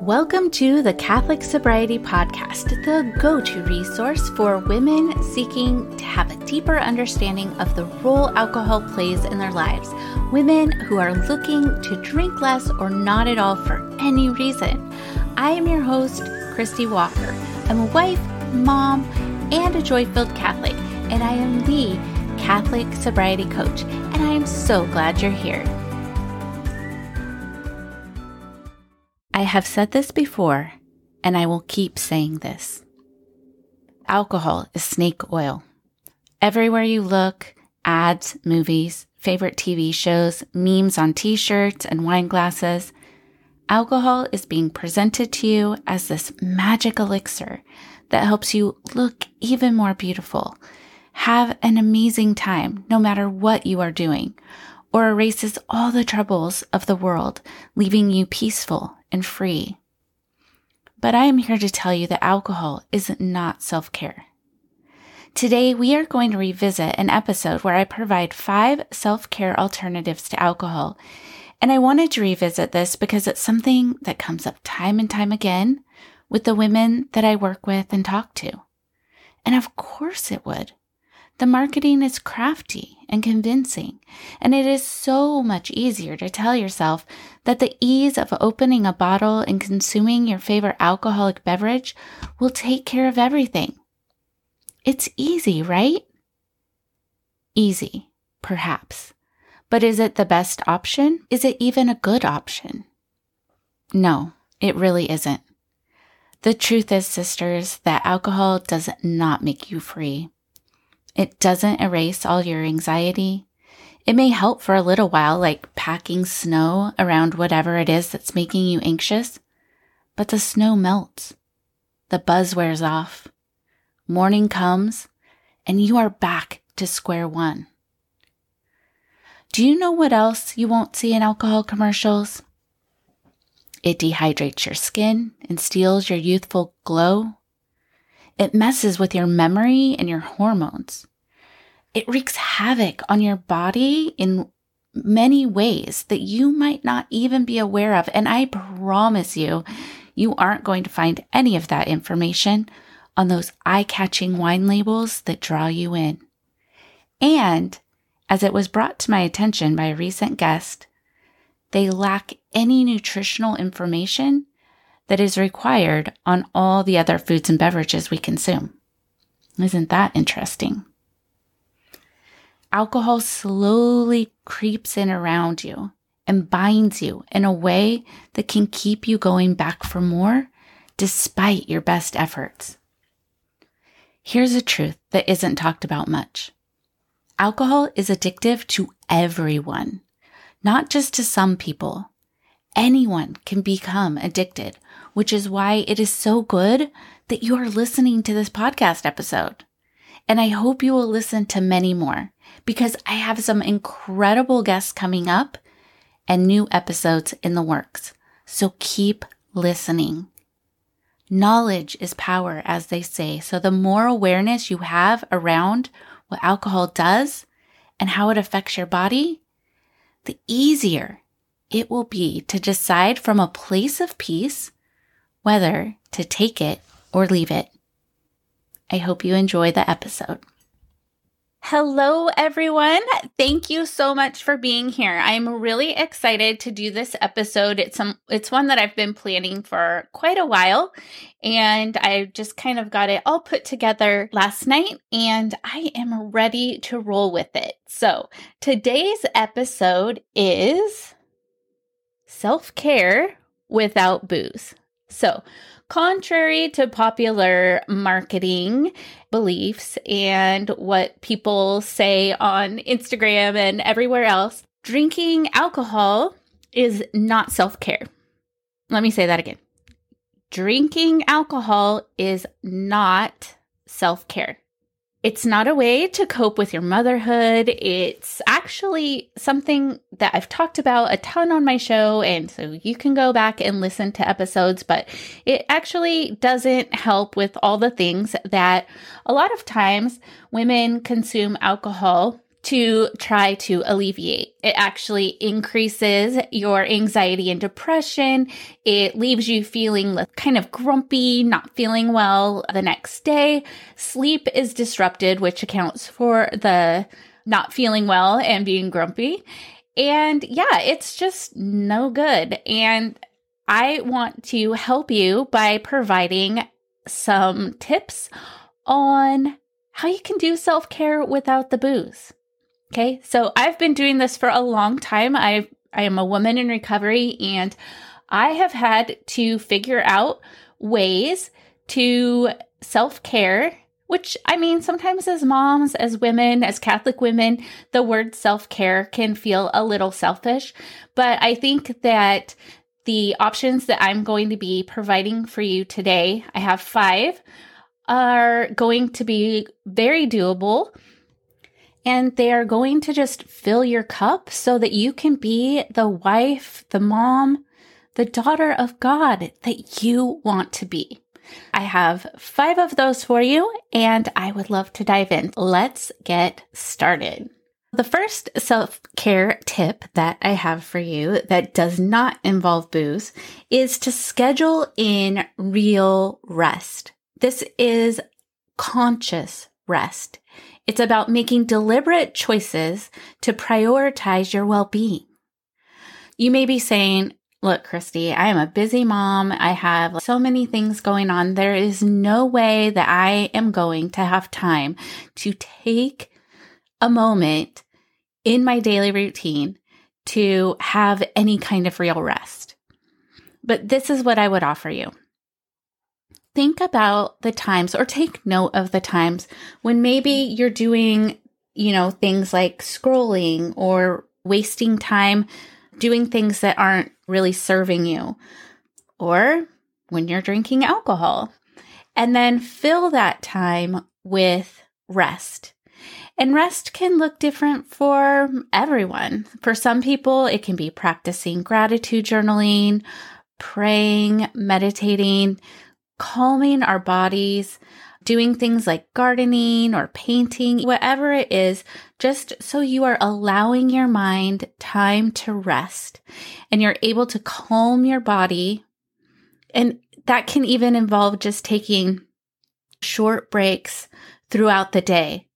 Welcome to the Catholic Sobriety Podcast, the go to resource for women seeking to have a deeper understanding of the role alcohol plays in their lives. Women who are looking to drink less or not at all for any reason. I am your host, Christy Walker. I'm a wife, mom, and a joy filled Catholic, and I am the Catholic Sobriety Coach, and I am so glad you're here. Have said this before, and I will keep saying this. Alcohol is snake oil. Everywhere you look, ads, movies, favorite TV shows, memes on t shirts and wine glasses, alcohol is being presented to you as this magic elixir that helps you look even more beautiful, have an amazing time no matter what you are doing, or erases all the troubles of the world, leaving you peaceful and free. But I am here to tell you that alcohol is not self care. Today, we are going to revisit an episode where I provide five self care alternatives to alcohol. And I wanted to revisit this because it's something that comes up time and time again with the women that I work with and talk to. And of course it would. The marketing is crafty and convincing, and it is so much easier to tell yourself that the ease of opening a bottle and consuming your favorite alcoholic beverage will take care of everything. It's easy, right? Easy, perhaps. But is it the best option? Is it even a good option? No, it really isn't. The truth is, sisters, that alcohol does not make you free. It doesn't erase all your anxiety. It may help for a little while, like packing snow around whatever it is that's making you anxious, but the snow melts. The buzz wears off. Morning comes, and you are back to square one. Do you know what else you won't see in alcohol commercials? It dehydrates your skin and steals your youthful glow. It messes with your memory and your hormones. It wreaks havoc on your body in many ways that you might not even be aware of. And I promise you, you aren't going to find any of that information on those eye catching wine labels that draw you in. And as it was brought to my attention by a recent guest, they lack any nutritional information that is required on all the other foods and beverages we consume. Isn't that interesting? Alcohol slowly creeps in around you and binds you in a way that can keep you going back for more despite your best efforts. Here's a truth that isn't talked about much. Alcohol is addictive to everyone, not just to some people. Anyone can become addicted, which is why it is so good that you are listening to this podcast episode. And I hope you will listen to many more because I have some incredible guests coming up and new episodes in the works. So keep listening. Knowledge is power, as they say. So the more awareness you have around what alcohol does and how it affects your body, the easier it will be to decide from a place of peace whether to take it or leave it. I hope you enjoy the episode. Hello, everyone. Thank you so much for being here. I'm really excited to do this episode. It's some, it's one that I've been planning for quite a while, and I just kind of got it all put together last night, and I am ready to roll with it. So today's episode is self care without booze. So, contrary to popular marketing beliefs and what people say on Instagram and everywhere else, drinking alcohol is not self care. Let me say that again. Drinking alcohol is not self care. It's not a way to cope with your motherhood. It's actually something that I've talked about a ton on my show. And so you can go back and listen to episodes, but it actually doesn't help with all the things that a lot of times women consume alcohol to try to alleviate. It actually increases your anxiety and depression. It leaves you feeling kind of grumpy, not feeling well the next day. Sleep is disrupted, which accounts for the not feeling well and being grumpy. And yeah, it's just no good. And I want to help you by providing some tips on how you can do self care without the booze. Okay. So I've been doing this for a long time. I, I am a woman in recovery and I have had to figure out ways to self care, which I mean, sometimes as moms, as women, as Catholic women, the word self care can feel a little selfish. But I think that the options that I'm going to be providing for you today, I have five, are going to be very doable. And they are going to just fill your cup so that you can be the wife, the mom, the daughter of God that you want to be. I have five of those for you, and I would love to dive in. Let's get started. The first self care tip that I have for you that does not involve booze is to schedule in real rest. This is conscious rest. It's about making deliberate choices to prioritize your well being. You may be saying, Look, Christy, I am a busy mom. I have so many things going on. There is no way that I am going to have time to take a moment in my daily routine to have any kind of real rest. But this is what I would offer you. Think about the times or take note of the times when maybe you're doing, you know, things like scrolling or wasting time doing things that aren't really serving you or when you're drinking alcohol. And then fill that time with rest. And rest can look different for everyone. For some people, it can be practicing gratitude journaling, praying, meditating, calming our bodies, doing things like gardening or painting, whatever it is, just so you are allowing your mind time to rest and you're able to calm your body. And that can even involve just taking short breaks throughout the day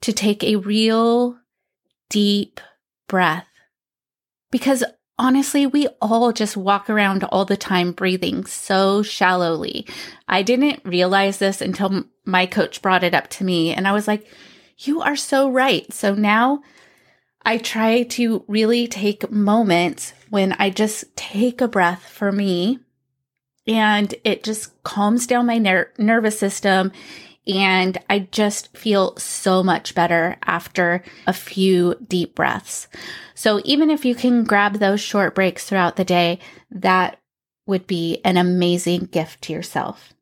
to take a real deep breath. Because honestly, we all just walk around all the time breathing so shallowly. I didn't realize this until my coach brought it up to me, and I was like, You are so right. So now I try to really take moments when I just take a breath for me and it just calms down my ner- nervous system and I just feel so much better after a few deep breaths. So even if you can grab those short breaks throughout the day, that would be an amazing gift to yourself.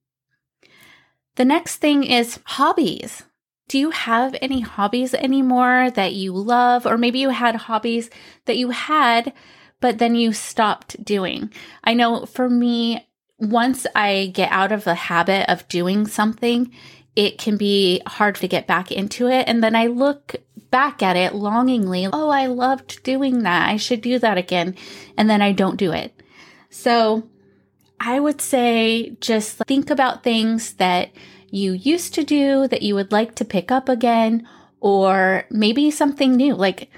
The next thing is hobbies. Do you have any hobbies anymore that you love? Or maybe you had hobbies that you had, but then you stopped doing. I know for me, once I get out of the habit of doing something, it can be hard to get back into it. And then I look back at it longingly. Oh, I loved doing that. I should do that again. And then I don't do it. So I would say just think about things that you used to do that you would like to pick up again, or maybe something new. Like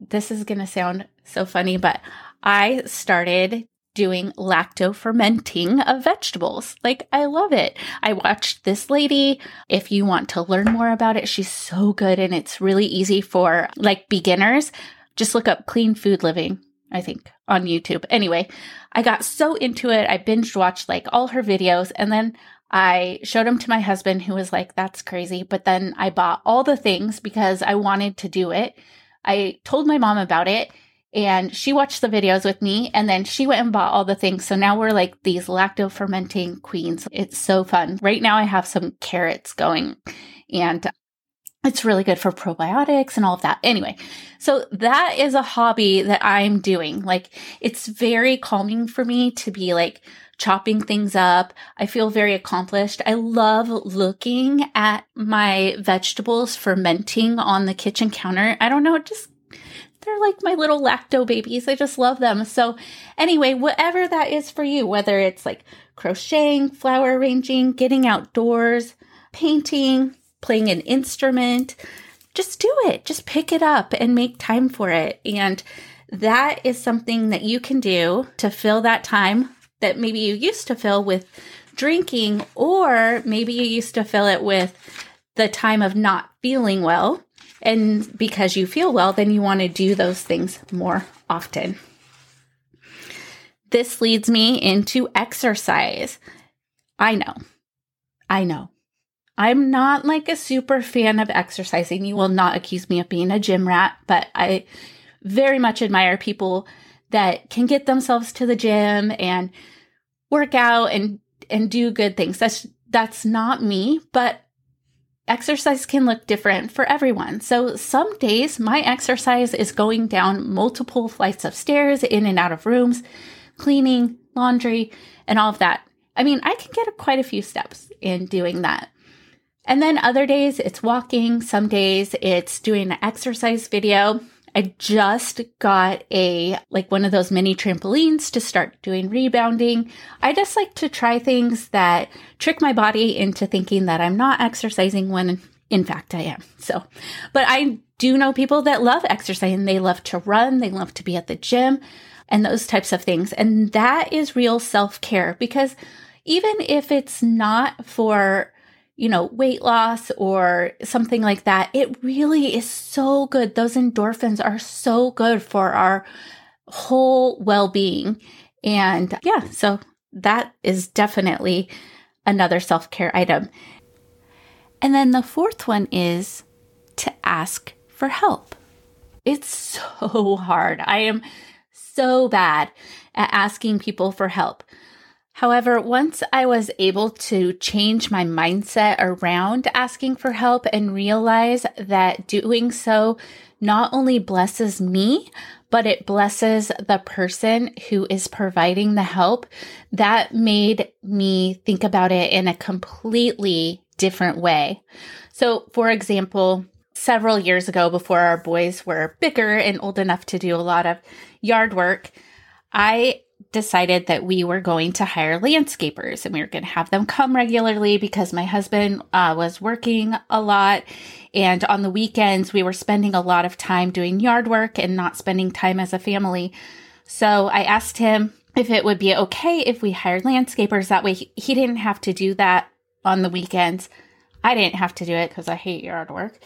this is going to sound so funny, but I started doing lacto fermenting of vegetables. Like, I love it. I watched this lady. If you want to learn more about it, she's so good and it's really easy for like beginners. Just look up clean food living, I think, on YouTube. Anyway, I got so into it. I binge watched like all her videos and then I showed them to my husband who was like, that's crazy. But then I bought all the things because I wanted to do it. I told my mom about it and she watched the videos with me and then she went and bought all the things. So now we're like these lacto fermenting queens. It's so fun. Right now I have some carrots going and it's really good for probiotics and all of that. Anyway, so that is a hobby that I'm doing. Like it's very calming for me to be like chopping things up. I feel very accomplished. I love looking at my vegetables fermenting on the kitchen counter. I don't know, it just they're like my little lacto babies. I just love them. So, anyway, whatever that is for you, whether it's like crocheting, flower arranging, getting outdoors, painting, playing an instrument, just do it. Just pick it up and make time for it. And that is something that you can do to fill that time that maybe you used to fill with drinking, or maybe you used to fill it with the time of not feeling well. And because you feel well, then you want to do those things more often. This leads me into exercise. I know. I know. I'm not like a super fan of exercising. You will not accuse me of being a gym rat, but I very much admire people that can get themselves to the gym and work out and and do good things. That's that's not me, but exercise can look different for everyone. So some days my exercise is going down multiple flights of stairs, in and out of rooms, cleaning, laundry, and all of that. I mean, I can get quite a few steps in doing that. And then other days it's walking, some days it's doing an exercise video. I just got a like one of those mini trampolines to start doing rebounding. I just like to try things that trick my body into thinking that I'm not exercising when in fact I am. So, but I do know people that love exercising. They love to run, they love to be at the gym and those types of things. And that is real self-care because even if it's not for you know, weight loss or something like that, it really is so good. Those endorphins are so good for our whole well being. And yeah, so that is definitely another self care item. And then the fourth one is to ask for help. It's so hard. I am so bad at asking people for help. However, once I was able to change my mindset around asking for help and realize that doing so not only blesses me, but it blesses the person who is providing the help, that made me think about it in a completely different way. So, for example, several years ago, before our boys were bigger and old enough to do a lot of yard work, I decided that we were going to hire landscapers and we were going to have them come regularly because my husband uh, was working a lot. And on the weekends, we were spending a lot of time doing yard work and not spending time as a family. So I asked him if it would be okay if we hired landscapers. That way he, he didn't have to do that on the weekends. I didn't have to do it because I hate yard work.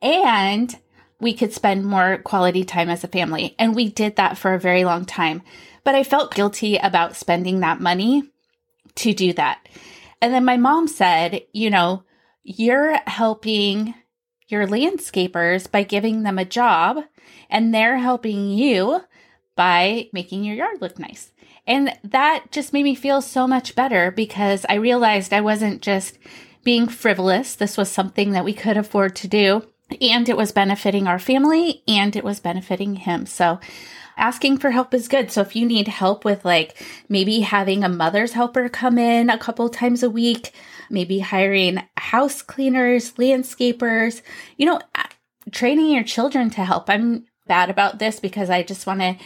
And we could spend more quality time as a family. And we did that for a very long time. But I felt guilty about spending that money to do that. And then my mom said, you know, you're helping your landscapers by giving them a job, and they're helping you by making your yard look nice. And that just made me feel so much better because I realized I wasn't just being frivolous. This was something that we could afford to do, and it was benefiting our family and it was benefiting him. So asking for help is good. So if you need help with like maybe having a mother's helper come in a couple times a week, maybe hiring house cleaners, landscapers, you know, training your children to help. I'm bad about this because I just want to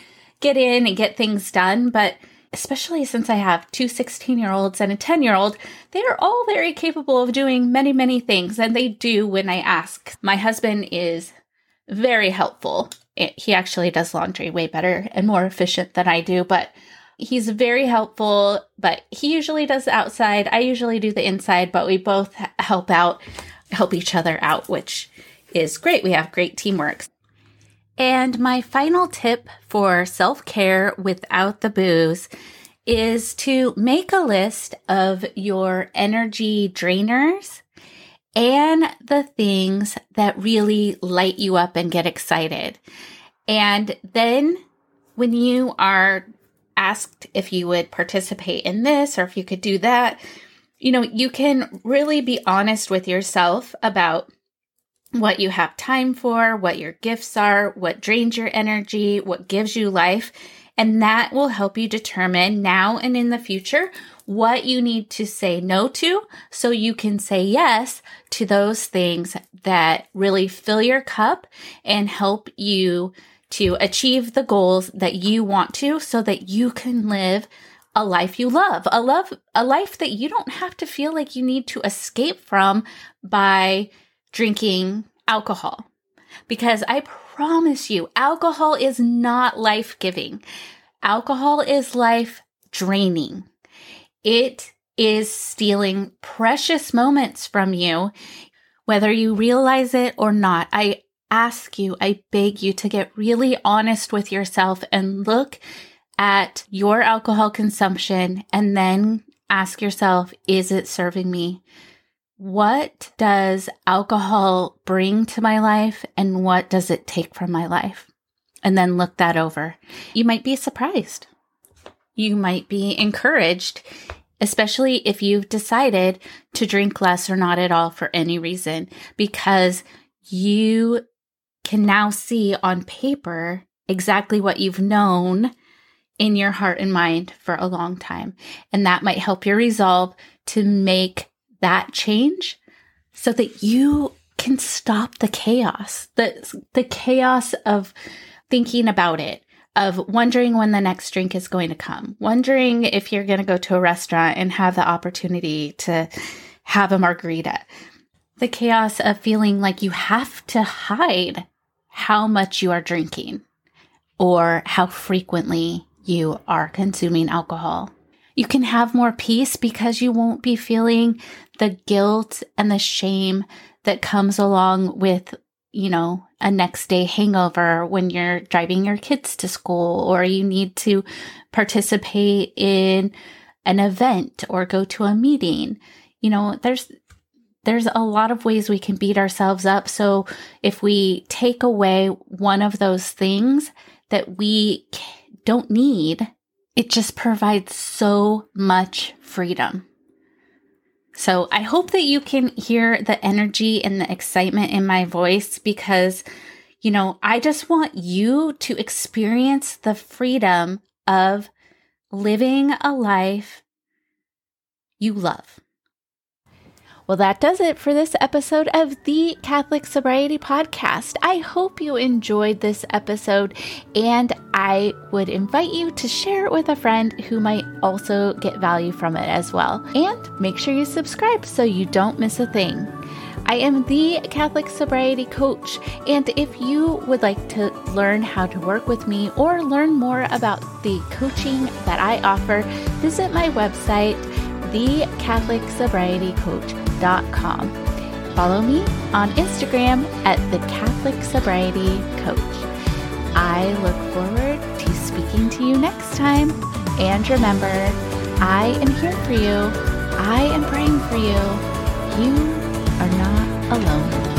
get in and get things done, but especially since I have two 16 year olds and a 10 year old, they are all very capable of doing many, many things, and they do when I ask. My husband is very helpful it, he actually does laundry way better and more efficient than I do, but he's very helpful. But he usually does the outside. I usually do the inside, but we both help out, help each other out, which is great. We have great teamwork. And my final tip for self care without the booze is to make a list of your energy drainers and the things that really light you up and get excited. And then when you are asked if you would participate in this or if you could do that, you know, you can really be honest with yourself about what you have time for, what your gifts are, what drains your energy, what gives you life. And that will help you determine now and in the future what you need to say no to so you can say yes to those things that really fill your cup and help you to achieve the goals that you want to so that you can live a life you love, a love, a life that you don't have to feel like you need to escape from by drinking alcohol. Because I promise you, alcohol is not life giving. Alcohol is life draining. It is stealing precious moments from you, whether you realize it or not. I ask you, I beg you to get really honest with yourself and look at your alcohol consumption and then ask yourself, is it serving me? What does alcohol bring to my life and what does it take from my life? And then look that over. You might be surprised. You might be encouraged, especially if you've decided to drink less or not at all for any reason, because you can now see on paper exactly what you've known in your heart and mind for a long time. And that might help your resolve to make that change so that you can stop the chaos, the, the chaos of thinking about it, of wondering when the next drink is going to come, wondering if you're going to go to a restaurant and have the opportunity to have a margarita, the chaos of feeling like you have to hide how much you are drinking or how frequently you are consuming alcohol. You can have more peace because you won't be feeling the guilt and the shame that comes along with, you know, a next day hangover when you're driving your kids to school or you need to participate in an event or go to a meeting. You know, there's there's a lot of ways we can beat ourselves up. So if we take away one of those things that we don't need, it just provides so much freedom. So I hope that you can hear the energy and the excitement in my voice because, you know, I just want you to experience the freedom of living a life you love. Well, that does it for this episode of the Catholic Sobriety Podcast. I hope you enjoyed this episode, and I would invite you to share it with a friend who might also get value from it as well. And make sure you subscribe so you don't miss a thing. I am the Catholic Sobriety Coach, and if you would like to learn how to work with me or learn more about the coaching that I offer, visit my website, thecatholicsobrietycoach.com. Follow me on Instagram at the Catholic Sobriety Coach. I look forward to speaking to you next time. And remember, I am here for you. I am praying for you. You are not alone.